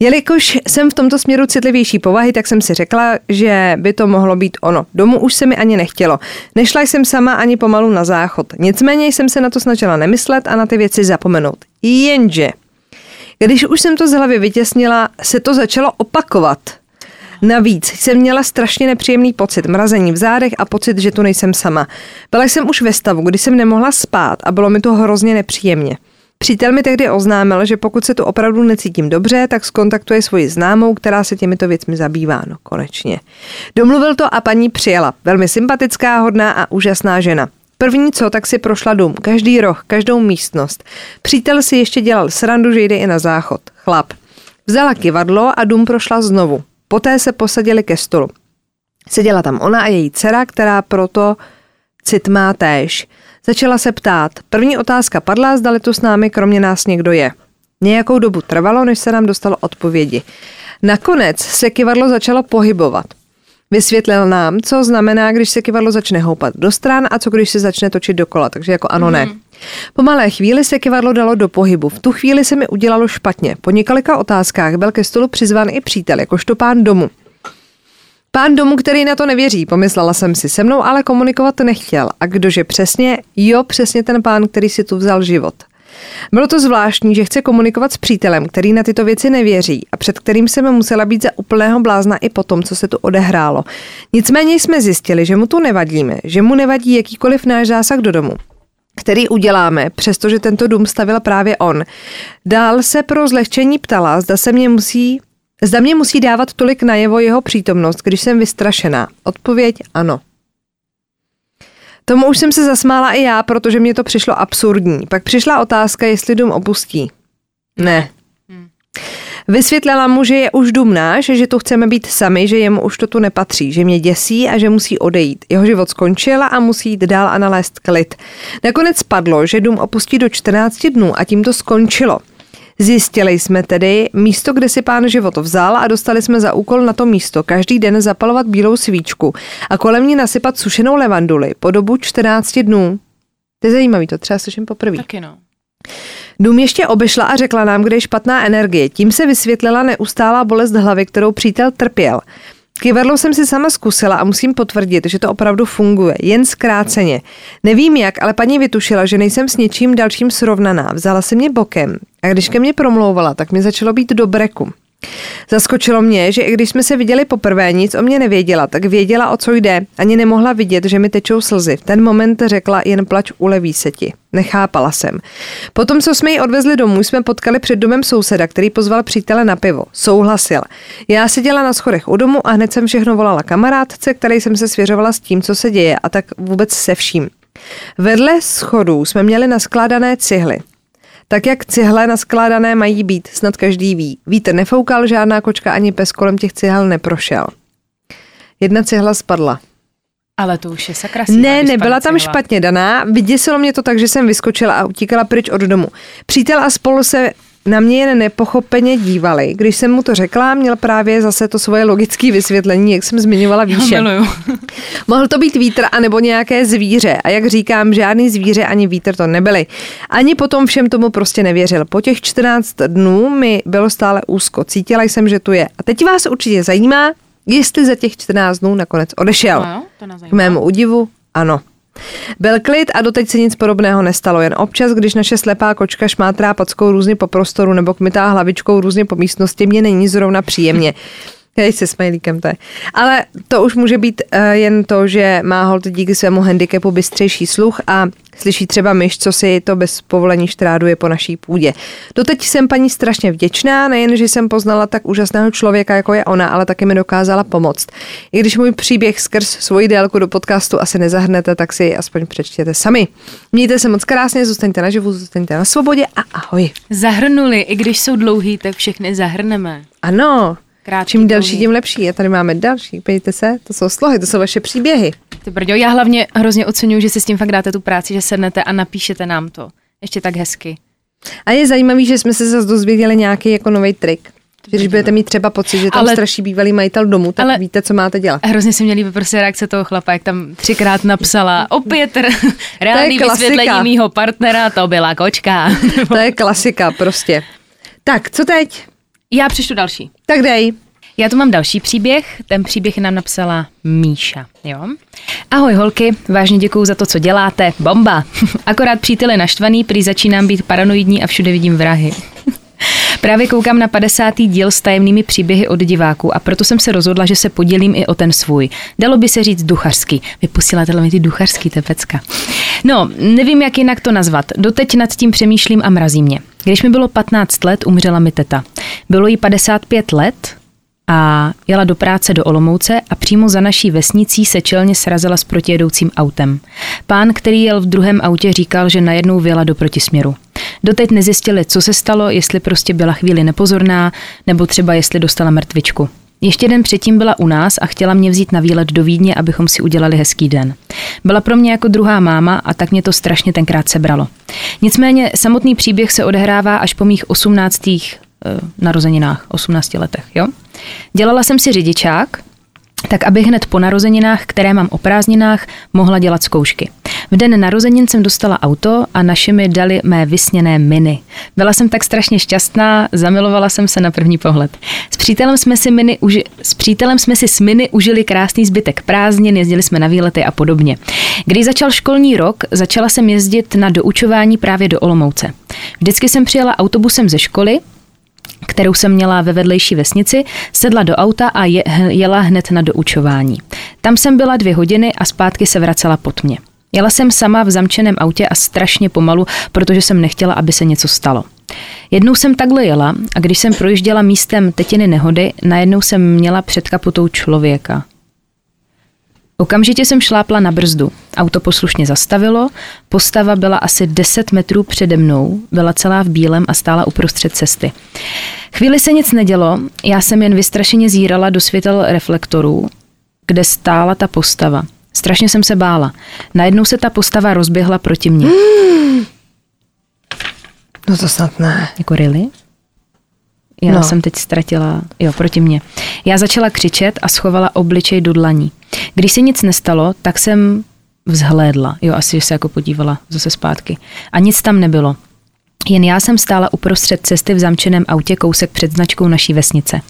jelikož jsem v tomto směru citlivější povahy, tak jsem si řekla, že by to mohlo být ono. Domů už se mi ani nechtělo. Nešla jsem sama ani pomalu na záchod. Nicméně jsem se na to snažila nemyslet a na ty věci zapomenout. Jenže, když už jsem to z hlavy vytěsnila, se to začalo opakovat. Navíc jsem měla strašně nepříjemný pocit, mrazení v zádech a pocit, že tu nejsem sama. Byla jsem už ve stavu, kdy jsem nemohla spát a bylo mi to hrozně nepříjemně. Přítel mi tehdy oznámil, že pokud se tu opravdu necítím dobře, tak skontaktuje svoji známou, která se těmito věcmi zabývá. No konečně. Domluvil to a paní přijela. Velmi sympatická, hodná a úžasná žena. První co, tak si prošla dům, každý roh, každou místnost. Přítel si ještě dělal srandu, že jde i na záchod. Chlap. Vzala kivadlo a dům prošla znovu. Poté se posadili ke stolu. Seděla tam ona a její dcera, která proto cit má též. Začala se ptát. První otázka padla, zdali tu s námi kromě nás někdo je. Nějakou dobu trvalo, než se nám dostalo odpovědi. Nakonec se kivadlo začalo pohybovat. Vysvětlil nám, co znamená, když se kivadlo začne houpat do stran a co když se začne točit dokola, takže jako ano, ne. Po malé chvíli se kivadlo dalo do pohybu. V tu chvíli se mi udělalo špatně. Po několika otázkách byl ke stolu přizván i přítel, jakožto pán domu. Pán domu, který na to nevěří, pomyslela jsem si, se mnou ale komunikovat nechtěl. A kdože přesně? Jo, přesně ten pán, který si tu vzal život. Bylo to zvláštní, že chce komunikovat s přítelem, který na tyto věci nevěří a před kterým jsem musela být za úplného blázna i po tom, co se tu odehrálo. Nicméně jsme zjistili, že mu tu nevadíme, že mu nevadí jakýkoliv náš zásah do domu který uděláme, přestože tento dům stavil právě on. Dál se pro zlehčení ptala, zda se mě musí Zda mě musí dávat tolik najevo jeho přítomnost, když jsem vystrašená. Odpověď ano. Tomu už jsem se zasmála i já, protože mě to přišlo absurdní. Pak přišla otázka, jestli dům opustí. Ne. Vysvětlila mu, že je už dům náš, že tu chceme být sami, že jemu už to tu nepatří, že mě děsí a že musí odejít. Jeho život skončil a musí jít dál a nalézt klid. Nakonec spadlo, že dům opustí do 14 dnů a tím to skončilo. Zjistili jsme tedy místo, kde si pán život vzal a dostali jsme za úkol na to místo každý den zapalovat bílou svíčku a kolem ní nasypat sušenou levanduli po dobu 14 dnů. To je zajímavý, to třeba slyším poprvé. Taky no. Dům ještě obešla a řekla nám, kde je špatná energie. Tím se vysvětlila neustálá bolest hlavy, kterou přítel trpěl. Kyvadlo jsem si sama zkusila a musím potvrdit, že to opravdu funguje, jen zkráceně. Nevím jak, ale paní vytušila, že nejsem s něčím dalším srovnaná. Vzala si mě bokem a když ke mně promlouvala, tak mi začalo být do breku. Zaskočilo mě, že i když jsme se viděli poprvé, nic o mě nevěděla, tak věděla, o co jde. Ani nemohla vidět, že mi tečou slzy. V ten moment řekla, jen plač, uleví se ti. Nechápala jsem. Potom, co jsme ji odvezli domů, jsme potkali před domem souseda, který pozval přítele na pivo. Souhlasil. Já seděla na schodech u domu a hned jsem všechno volala kamarádce, který jsem se svěřovala s tím, co se děje a tak vůbec se vším. Vedle schodů jsme měli naskládané cihly. Tak jak cihle naskládané mají být, snad každý ví. Vítr nefoukal, žádná kočka ani pes kolem těch cihel neprošel. Jedna cihla spadla. Ale to už je sakra Ne, nebyla tam špatně daná. Vyděsilo mě to tak, že jsem vyskočila a utíkala pryč od domu. Přítel a spolu se na mě jen nepochopeně dívali. Když jsem mu to řekla, měl právě zase to svoje logické vysvětlení, jak jsem zmiňovala výše. Mohl to být vítr anebo nějaké zvíře. A jak říkám, žádný zvíře ani vítr to nebyly. Ani potom všem tomu prostě nevěřil. Po těch 14 dnů mi bylo stále úzko. Cítila jsem, že tu je. A teď vás určitě zajímá, jestli za těch 14 dnů nakonec odešel. No jo, to K mému údivu, ano. Byl klid a doteď se nic podobného nestalo, jen občas, když naše slepá kočka šmátrá packou různě po prostoru nebo kmitá hlavičkou různě po místnosti, mě není zrovna příjemně. Hej se smajlíkem, to je. Ale to už může být uh, jen to, že má hold díky svému handicapu bystřejší sluch a slyší třeba myš, co si to bez povolení štráduje po naší půdě. Doteď jsem paní strašně vděčná, nejen, že jsem poznala tak úžasného člověka, jako je ona, ale taky mi dokázala pomoct. I když můj příběh skrz svoji délku do podcastu asi nezahrnete, tak si aspoň přečtěte sami. Mějte se moc krásně, zůstaňte naživu, zůstaňte na svobodě a ahoj. Zahrnuli, i když jsou dlouhý, tak všechny zahrneme. Ano, Krátký, Čím delší, tím lepší. A tady máme další. Pejte se, to jsou slohy, to jsou vaše příběhy. Ty brďo, já hlavně hrozně oceňuji, že si s tím fakt dáte tu práci, že sednete a napíšete nám to. Ještě tak hezky. A je zajímavý, že jsme se zase dozvěděli nějaký jako nový trik. Když budete mít třeba pocit, že tam Ale- straší bývalý majitel domu, tak ale- víte, co máte dělat. Hrozně se mě líbí prostě reakce toho chlapa, jak tam třikrát napsala opět reálný vysvětlení mýho partnera, to byla kočka. To je klasika prostě. Tak, co teď? Já přečtu další. Tak dej. Já tu mám další příběh, ten příběh nám napsala Míša, jo. Ahoj holky, vážně děkuju za to, co děláte, bomba. Akorát přítel je naštvaný, prý začínám být paranoidní a všude vidím vrahy. Právě koukám na 50. díl s tajemnými příběhy od diváků a proto jsem se rozhodla, že se podělím i o ten svůj. Dalo by se říct duchařský. Vy posíláte mi ty duchařský, to je pecka. No, nevím, jak jinak to nazvat. Doteď nad tím přemýšlím a mrazí mě. Když mi bylo 15 let, umřela mi teta. Bylo jí 55 let, a jela do práce do Olomouce a přímo za naší vesnicí se čelně srazila s protijedoucím autem. Pán, který jel v druhém autě, říkal, že najednou vyjela do protisměru. Doteď nezjistili, co se stalo, jestli prostě byla chvíli nepozorná, nebo třeba jestli dostala mrtvičku. Ještě den předtím byla u nás a chtěla mě vzít na výlet do Vídně, abychom si udělali hezký den. Byla pro mě jako druhá máma a tak mě to strašně tenkrát sebralo. Nicméně samotný příběh se odehrává až po mých 18. eh, narozeninách, 18 letech. Jo? Dělala jsem si řidičák, tak abych hned po narozeninách, které mám o prázdninách, mohla dělat zkoušky. V den narozenin jsem dostala auto a naši mi dali mé vysněné miny. Byla jsem tak strašně šťastná, zamilovala jsem se na první pohled. S přítelem jsme si, mini uži- s přítelem jsme si s miny užili krásný zbytek prázdnin, jezdili jsme na výlety a podobně. Když začal školní rok, začala jsem jezdit na doučování právě do Olomouce. Vždycky jsem přijela autobusem ze školy, kterou jsem měla ve vedlejší vesnici, sedla do auta a je, jela hned na doučování. Tam jsem byla dvě hodiny a zpátky se vracela pod mě. Jela jsem sama v zamčeném autě a strašně pomalu, protože jsem nechtěla, aby se něco stalo. Jednou jsem takhle jela a když jsem projížděla místem tetiny nehody, najednou jsem měla před kapotou člověka. Okamžitě jsem šlápla na brzdu. Auto poslušně zastavilo, postava byla asi 10 metrů přede mnou, byla celá v bílém a stála uprostřed cesty. Chvíli se nic nedělo, já jsem jen vystrašeně zírala do světel reflektorů, kde stála ta postava. Strašně jsem se bála. Najednou se ta postava rozběhla proti mně. No to snad ne. Jako really? Já No. no. jsem teď ztratila, jo, proti mně. Já začala křičet a schovala obličej do dlaní. Když se nic nestalo, tak jsem vzhlédla. Jo, asi se jako podívala zase zpátky. A nic tam nebylo. Jen já jsem stála uprostřed cesty v zamčeném autě kousek před značkou naší vesnice.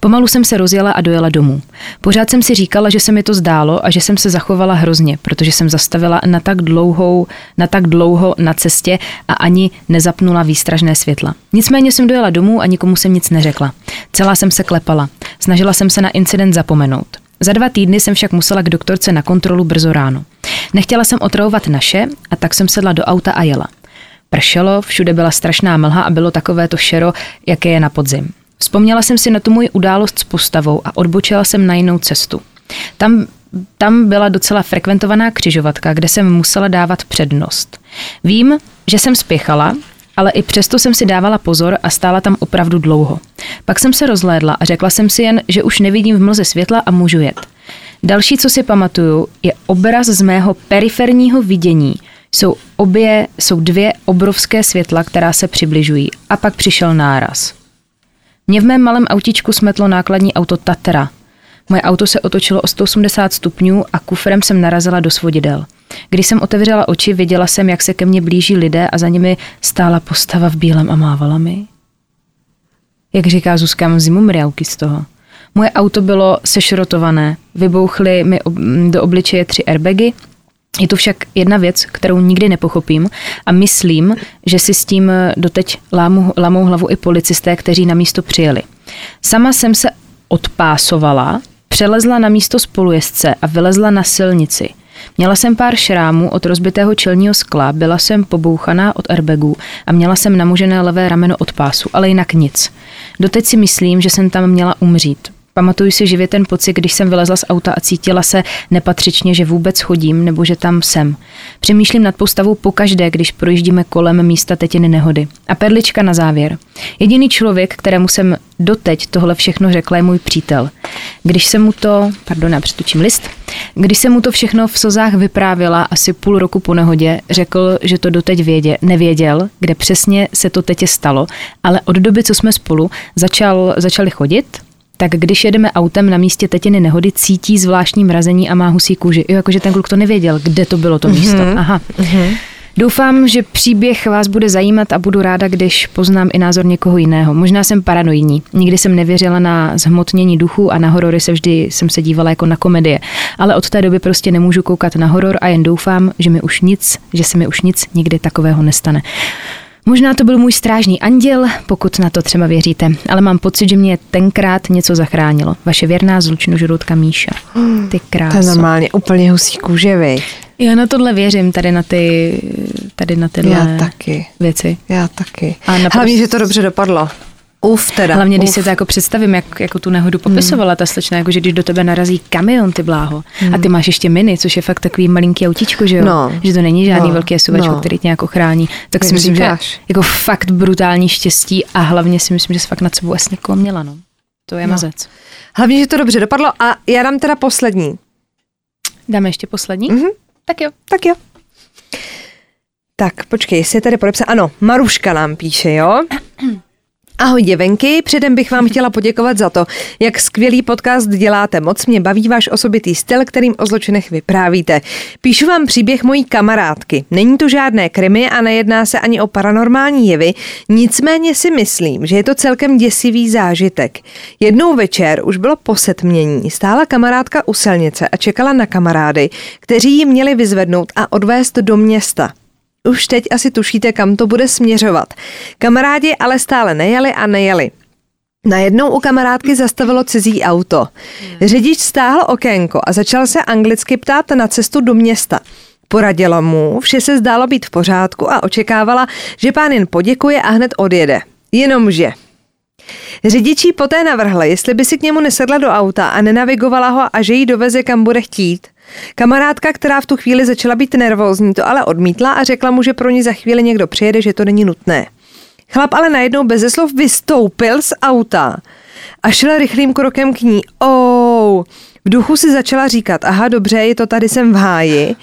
Pomalu jsem se rozjela a dojela domů. Pořád jsem si říkala, že se mi to zdálo a že jsem se zachovala hrozně, protože jsem zastavila na tak, dlouhou, na tak dlouho na cestě a ani nezapnula výstražné světla. Nicméně jsem dojela domů a nikomu jsem nic neřekla. Celá jsem se klepala. Snažila jsem se na incident zapomenout. Za dva týdny jsem však musela k doktorce na kontrolu brzo ráno. Nechtěla jsem otravovat naše a tak jsem sedla do auta a jela. Pršelo, všude byla strašná mlha a bylo takové to šero, jaké je na podzim. Vzpomněla jsem si na tu moji událost s postavou a odbočila jsem na jinou cestu. Tam, tam byla docela frekventovaná křižovatka, kde jsem musela dávat přednost. Vím, že jsem spěchala, ale i přesto jsem si dávala pozor a stála tam opravdu dlouho. Pak jsem se rozhlédla a řekla jsem si jen, že už nevidím v mlze světla a můžu jet. Další, co si pamatuju, je obraz z mého periferního vidění. Jsou obě, jsou dvě obrovské světla, která se přibližují. A pak přišel náraz. Mě v mém malém autičku smetlo nákladní auto Tatra. Moje auto se otočilo o 180 stupňů a kufrem jsem narazila do svodidel. Když jsem otevřela oči, viděla jsem, jak se ke mně blíží lidé a za nimi stála postava v bílém a mávala mi. Jak říká Zuzka, mám zimu mriauky z toho. Moje auto bylo sešrotované, vybouchly mi do obličeje tři airbagy, je to však jedna věc, kterou nikdy nepochopím a myslím, že si s tím doteď lámu, lámou hlavu i policisté, kteří na místo přijeli. Sama jsem se odpásovala, přelezla na místo spolujezdce a vylezla na silnici. Měla jsem pár šrámů od rozbitého čelního skla, byla jsem pobouchaná od airbagů a měla jsem namožené levé rameno od pásu, ale jinak nic. Doteď si myslím, že jsem tam měla umřít. Pamatuju si živě ten pocit, když jsem vylezla z auta a cítila se nepatřičně, že vůbec chodím nebo že tam jsem. Přemýšlím nad postavou pokaždé, když projíždíme kolem místa tetiny nehody. A perlička na závěr. Jediný člověk, kterému jsem doteď tohle všechno řekla, je můj přítel. Když jsem mu to, pardon, já přetočím list, když jsem mu to všechno v slzách vyprávěla asi půl roku po nehodě, řekl, že to doteď vědě, nevěděl, kde přesně se to teď stalo, ale od doby, co jsme spolu začal, začali chodit, tak když jedeme autem na místě tetiny nehody, cítí zvláštní mrazení a má husí kůži. Jo, jakože ten kluk to nevěděl, kde to bylo to místo. Mm-hmm. Aha. Mm-hmm. Doufám, že příběh vás bude zajímat a budu ráda, když poznám i názor někoho jiného. Možná jsem paranoidní. Nikdy jsem nevěřila na zhmotnění duchu a na horory se vždy jsem se dívala jako na komedie. Ale od té doby prostě nemůžu koukat na horor a jen doufám, že mi už nic, že se mi už nic nikdy takového nestane. Možná to byl můj strážný anděl, pokud na to třeba věříte, ale mám pocit, že mě tenkrát něco zachránilo. Vaše věrná zlučnožroutka Míša. Ty To je normálně úplně husí kůže, viď? Já na tohle věřím, tady na ty, tady na tyhle Já taky. věci. Já taky. A naprosto- Hlavně, že to dobře dopadlo. Uf teda. Hlavně, když uf. si to jako představím, jak jako tu nehodu popisovala ta slečna, jako že když do tebe narazí kamion, ty bláho, a ty máš ještě miny, což je fakt takový malinký autíčko, že jo? No. Že to není žádný No. velký SUVčko, No. který tě nějak ochrání. Tak si myslím, říkáš. že jako fakt brutální štěstí a hlavně si myslím, že jsi fakt nad sebou asi někoho měla, no. To je No. mazec. Hlavně, že to dobře dopadlo a já dám teda poslední. Dáme ještě poslední? Mhm. Tak jo. Tak jo. Tak, počkej, jestli je tady podepsat. Ano, Maruška nám píše, jo? Ahoj děvenky, předem bych vám chtěla poděkovat za to, jak skvělý podcast děláte. Moc mě baví váš osobitý styl, kterým o zločinech vyprávíte. Píšu vám příběh mojí kamarádky. Není to žádné krimi a nejedná se ani o paranormální jevy, nicméně si myslím, že je to celkem děsivý zážitek. Jednou večer už bylo posetmění, stála kamarádka u silnice a čekala na kamarády, kteří ji měli vyzvednout a odvést do města. Už teď asi tušíte, kam to bude směřovat. Kamarádi ale stále nejeli a nejeli. Najednou u kamarádky zastavilo cizí auto. Řidič stáhl okénko a začal se anglicky ptát na cestu do města. Poradila mu, vše se zdálo být v pořádku a očekávala, že pán jen poděkuje a hned odjede. Jenomže Řidičí poté navrhl, jestli by si k němu nesedla do auta a nenavigovala ho a že jí doveze kam bude chtít. Kamarádka, která v tu chvíli začala být nervózní, to ale odmítla a řekla mu, že pro ní za chvíli někdo přijede, že to není nutné. Chlap ale najednou bez slov vystoupil z auta a šel rychlým krokem k ní. Oh, v duchu si začala říkat, aha, dobře, je to tady, jsem v háji.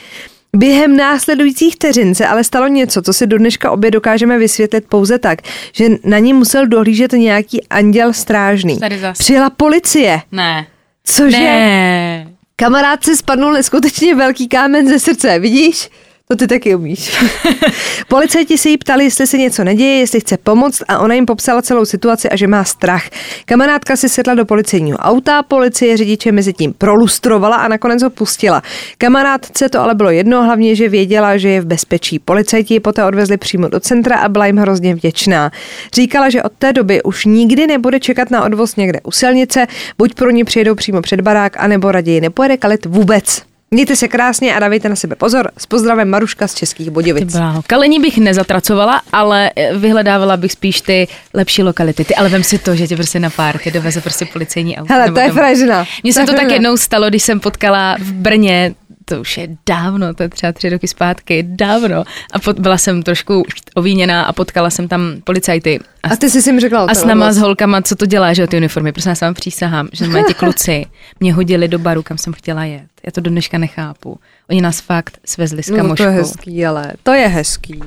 Během následujících vteřin se ale stalo něco, co si do dneška obě dokážeme vysvětlit pouze tak, že na ní musel dohlížet nějaký anděl strážný. Přijela policie. Ne. Cože? Ne. Kamarád se spadnul neskutečně velký kámen ze srdce, vidíš? To ty taky umíš. Policajti se jí ptali, jestli se něco neděje, jestli chce pomoct a ona jim popsala celou situaci a že má strach. Kamarádka si sedla do policejního auta, policie řidiče mezi tím prolustrovala a nakonec ho pustila. Kamarádce to ale bylo jedno, hlavně, že věděla, že je v bezpečí. Policajti ji poté odvezli přímo do centra a byla jim hrozně vděčná. Říkala, že od té doby už nikdy nebude čekat na odvoz někde u silnice, buď pro ní přijedou přímo před barák, anebo raději nepojede kalit vůbec. Mějte se krásně a dávejte na sebe pozor. S pozdravem Maruška z Českých Budějovic. Kalení bych nezatracovala, ale eh, vyhledávala bych spíš ty lepší lokality. Ty, ale vem si to, že tě prostě na pár, tě doveze prostě policejní auto. Hele, to je fražina. Mně se to tak jednou stalo, když jsem potkala v Brně to už je dávno, to je třeba tři roky zpátky, dávno. A pot, byla jsem trošku ovíněná a potkala jsem tam policajty. A, A ty jsi si mi řekla o a s náma, s holkama, co to dělá, že jo, ty uniformy. Prostě já se vám přísahám, že mají ti kluci mě hodili do baru, kam jsem chtěla jet. Já to do dneška nechápu. Oni nás fakt svezli s No, kamoškou. to je hezký, ale to je hezký.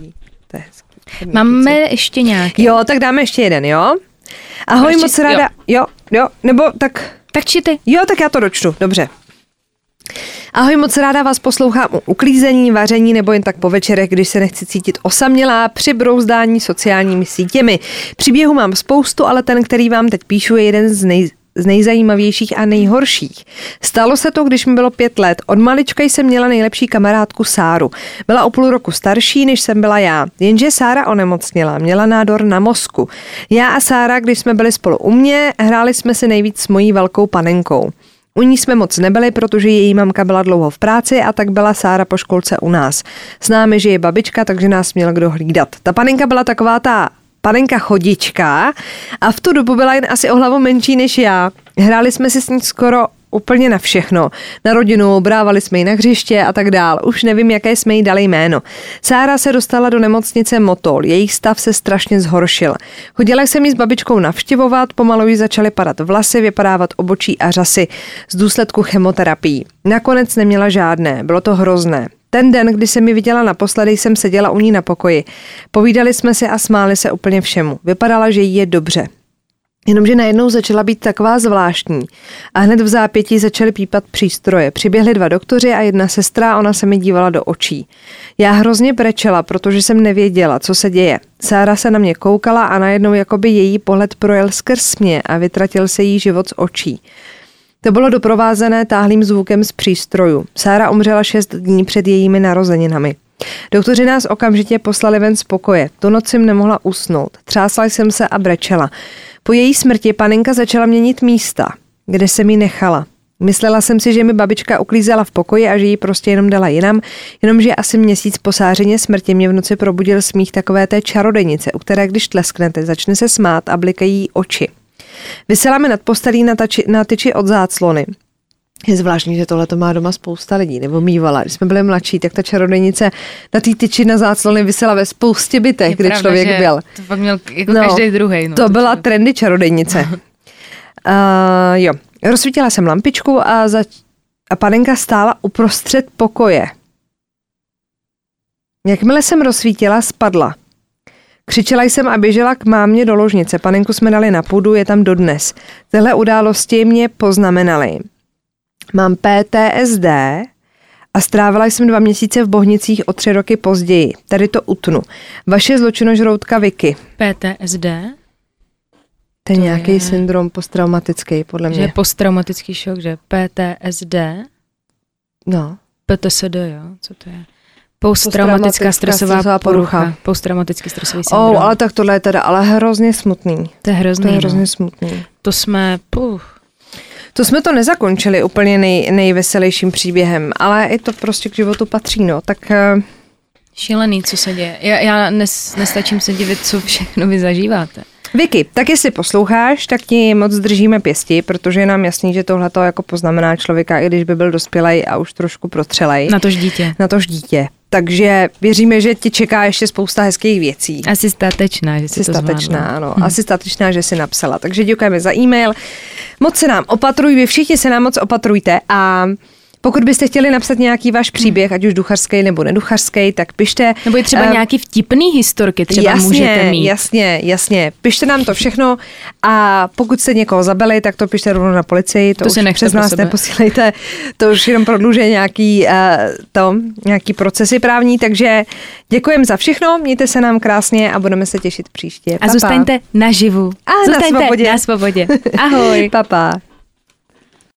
To je hezký. Máme ještě nějaký. Jo, tak dáme ještě jeden, jo? Ahoj, Ještě- moc ráda. Jo, jo, nebo tak Tak či ty? Jo, tak já to dočtu, dobře. Ahoj, moc ráda vás poslouchám u uklízení, vaření nebo jen tak po večerech, když se nechci cítit osamělá při brouzdání sociálními sítěmi. Příběhu mám spoustu, ale ten, který vám teď píšu, je jeden z nej, z nejzajímavějších a nejhorších. Stalo se to, když mi bylo pět let. Od malička jsem měla nejlepší kamarádku Sáru. Byla o půl roku starší, než jsem byla já. Jenže Sára onemocněla, měla nádor na mozku. Já a Sára, když jsme byli spolu u mě, hráli jsme si nejvíc s mojí velkou panenkou. U ní jsme moc nebyli, protože její mamka byla dlouho v práci a tak byla Sára po školce u nás. S námi žije babička, takže nás měl kdo hlídat. Ta panenka byla taková ta panenka chodička a v tu dobu byla jen asi o hlavu menší než já. Hráli jsme si s ní skoro úplně na všechno. Na rodinu, brávali jsme ji na hřiště a tak dál. Už nevím, jaké jsme jí dali jméno. Sára se dostala do nemocnice Motol, jejich stav se strašně zhoršil. Chodila jsem ji s babičkou navštěvovat, pomalu jí začaly padat vlasy, vypadávat obočí a řasy z důsledku chemoterapii. Nakonec neměla žádné, bylo to hrozné. Ten den, kdy jsem mi viděla naposledy, jsem seděla u ní na pokoji. Povídali jsme si a smáli se úplně všemu. Vypadala, že jí je dobře. Jenomže najednou začala být taková zvláštní a hned v zápětí začaly pípat přístroje. Přiběhli dva doktoři a jedna sestra ona se mi dívala do očí. Já hrozně brečela, protože jsem nevěděla, co se děje. Sára se na mě koukala a najednou jakoby její pohled projel skrz mě a vytratil se jí život z očí. To bylo doprovázené táhlým zvukem z přístrojů. Sára umřela šest dní před jejími narozeninami. Doktoři nás okamžitě poslali ven z pokoje. Tu noc jsem nemohla usnout. Třásla jsem se a brečela. Po její smrti panenka začala měnit místa, kde jsem ji nechala. Myslela jsem si, že mi babička uklízela v pokoji a že ji prostě jenom dala jinam, jenomže asi měsíc po sářeně smrti mě v noci probudil smích takové té čarodejnice, u které když tlesknete, začne se smát a blikají jí oči. Vysela mi nad postelí na, tači, na tyči od záclony. Je zvláštní, že tohle to má doma spousta lidí, nebo mývala. Když jsme byli mladší, tak ta čarodejnice na té tyči na záclony vysela ve spoustě bytech, Je kde pravda, člověk že byl. To fakt měl jako každý druhý. No, to byla trendy čarodejnice. uh, jo, rozsvítila jsem lampičku a, zač- a panenka stála uprostřed pokoje. Jakmile jsem rozsvítila, spadla. Křičela jsem a běžela k mámě do ložnice. Panenku jsme dali na půdu, je tam dodnes. Tyhle události mě poznamenaly. Mám PTSD a strávila jsem dva měsíce v Bohnicích o tři roky později. Tady to utnu. Vaše zločinožroutka Vicky. PTSD, To je To nějaký je- syndrom posttraumatický, podle že je mě. posttraumatický šok, že PTSD, No. PTSD, jo, co to je? Posttraumatická stresová stresová porucha. porucha. Posttraumatický stresový syndrom. Oh, ale tak tohle je teda ale hrozně smutný. to je hrozný. To je no. hrozně smutný. To jsme, puh, To jsme to nezakončili úplně nej, nejveselějším příběhem, ale i to prostě k životu patří, no. Tak eh, šílený, co se děje. Já, já nes, nestačím se divit, co všechno vy zažíváte. Vicky, tak jestli posloucháš, tak ti moc držíme pěsti, protože je nám jasný, že tohle to jako poznamená člověka, i když by byl dospělej a už trošku protřelej. Na tož dítě. na tož dítě. Takže věříme, že ti čeká ještě spousta hezkých věcí. Asi statečná, že si Jsi to statečná, zvládla. ano. Asi statečná, že si napsala. Takže děkujeme za e-mail. Moc se nám opatruj, vy všichni se nám moc opatrujte a pokud byste chtěli napsat nějaký váš příběh, ať už duchařský nebo neduchařský, tak pište. Nebo je třeba eh, nějaký vtipný historky, třeba jasně, můžete mít. Jasně, jasně. Pište nám to všechno a pokud jste někoho zabili, tak to pište rovnou na policii. To, To už si přes nás sebe. neposílejte. To už jenom prodlužuje nějaký, uh, to, nějaký procesy právní. Takže děkujeme za všechno, mějte se nám krásně a budeme se těšit příště. A zůstaňte naživu. A na zůstaňte svobodě. na svobodě. Ahoj. Papa.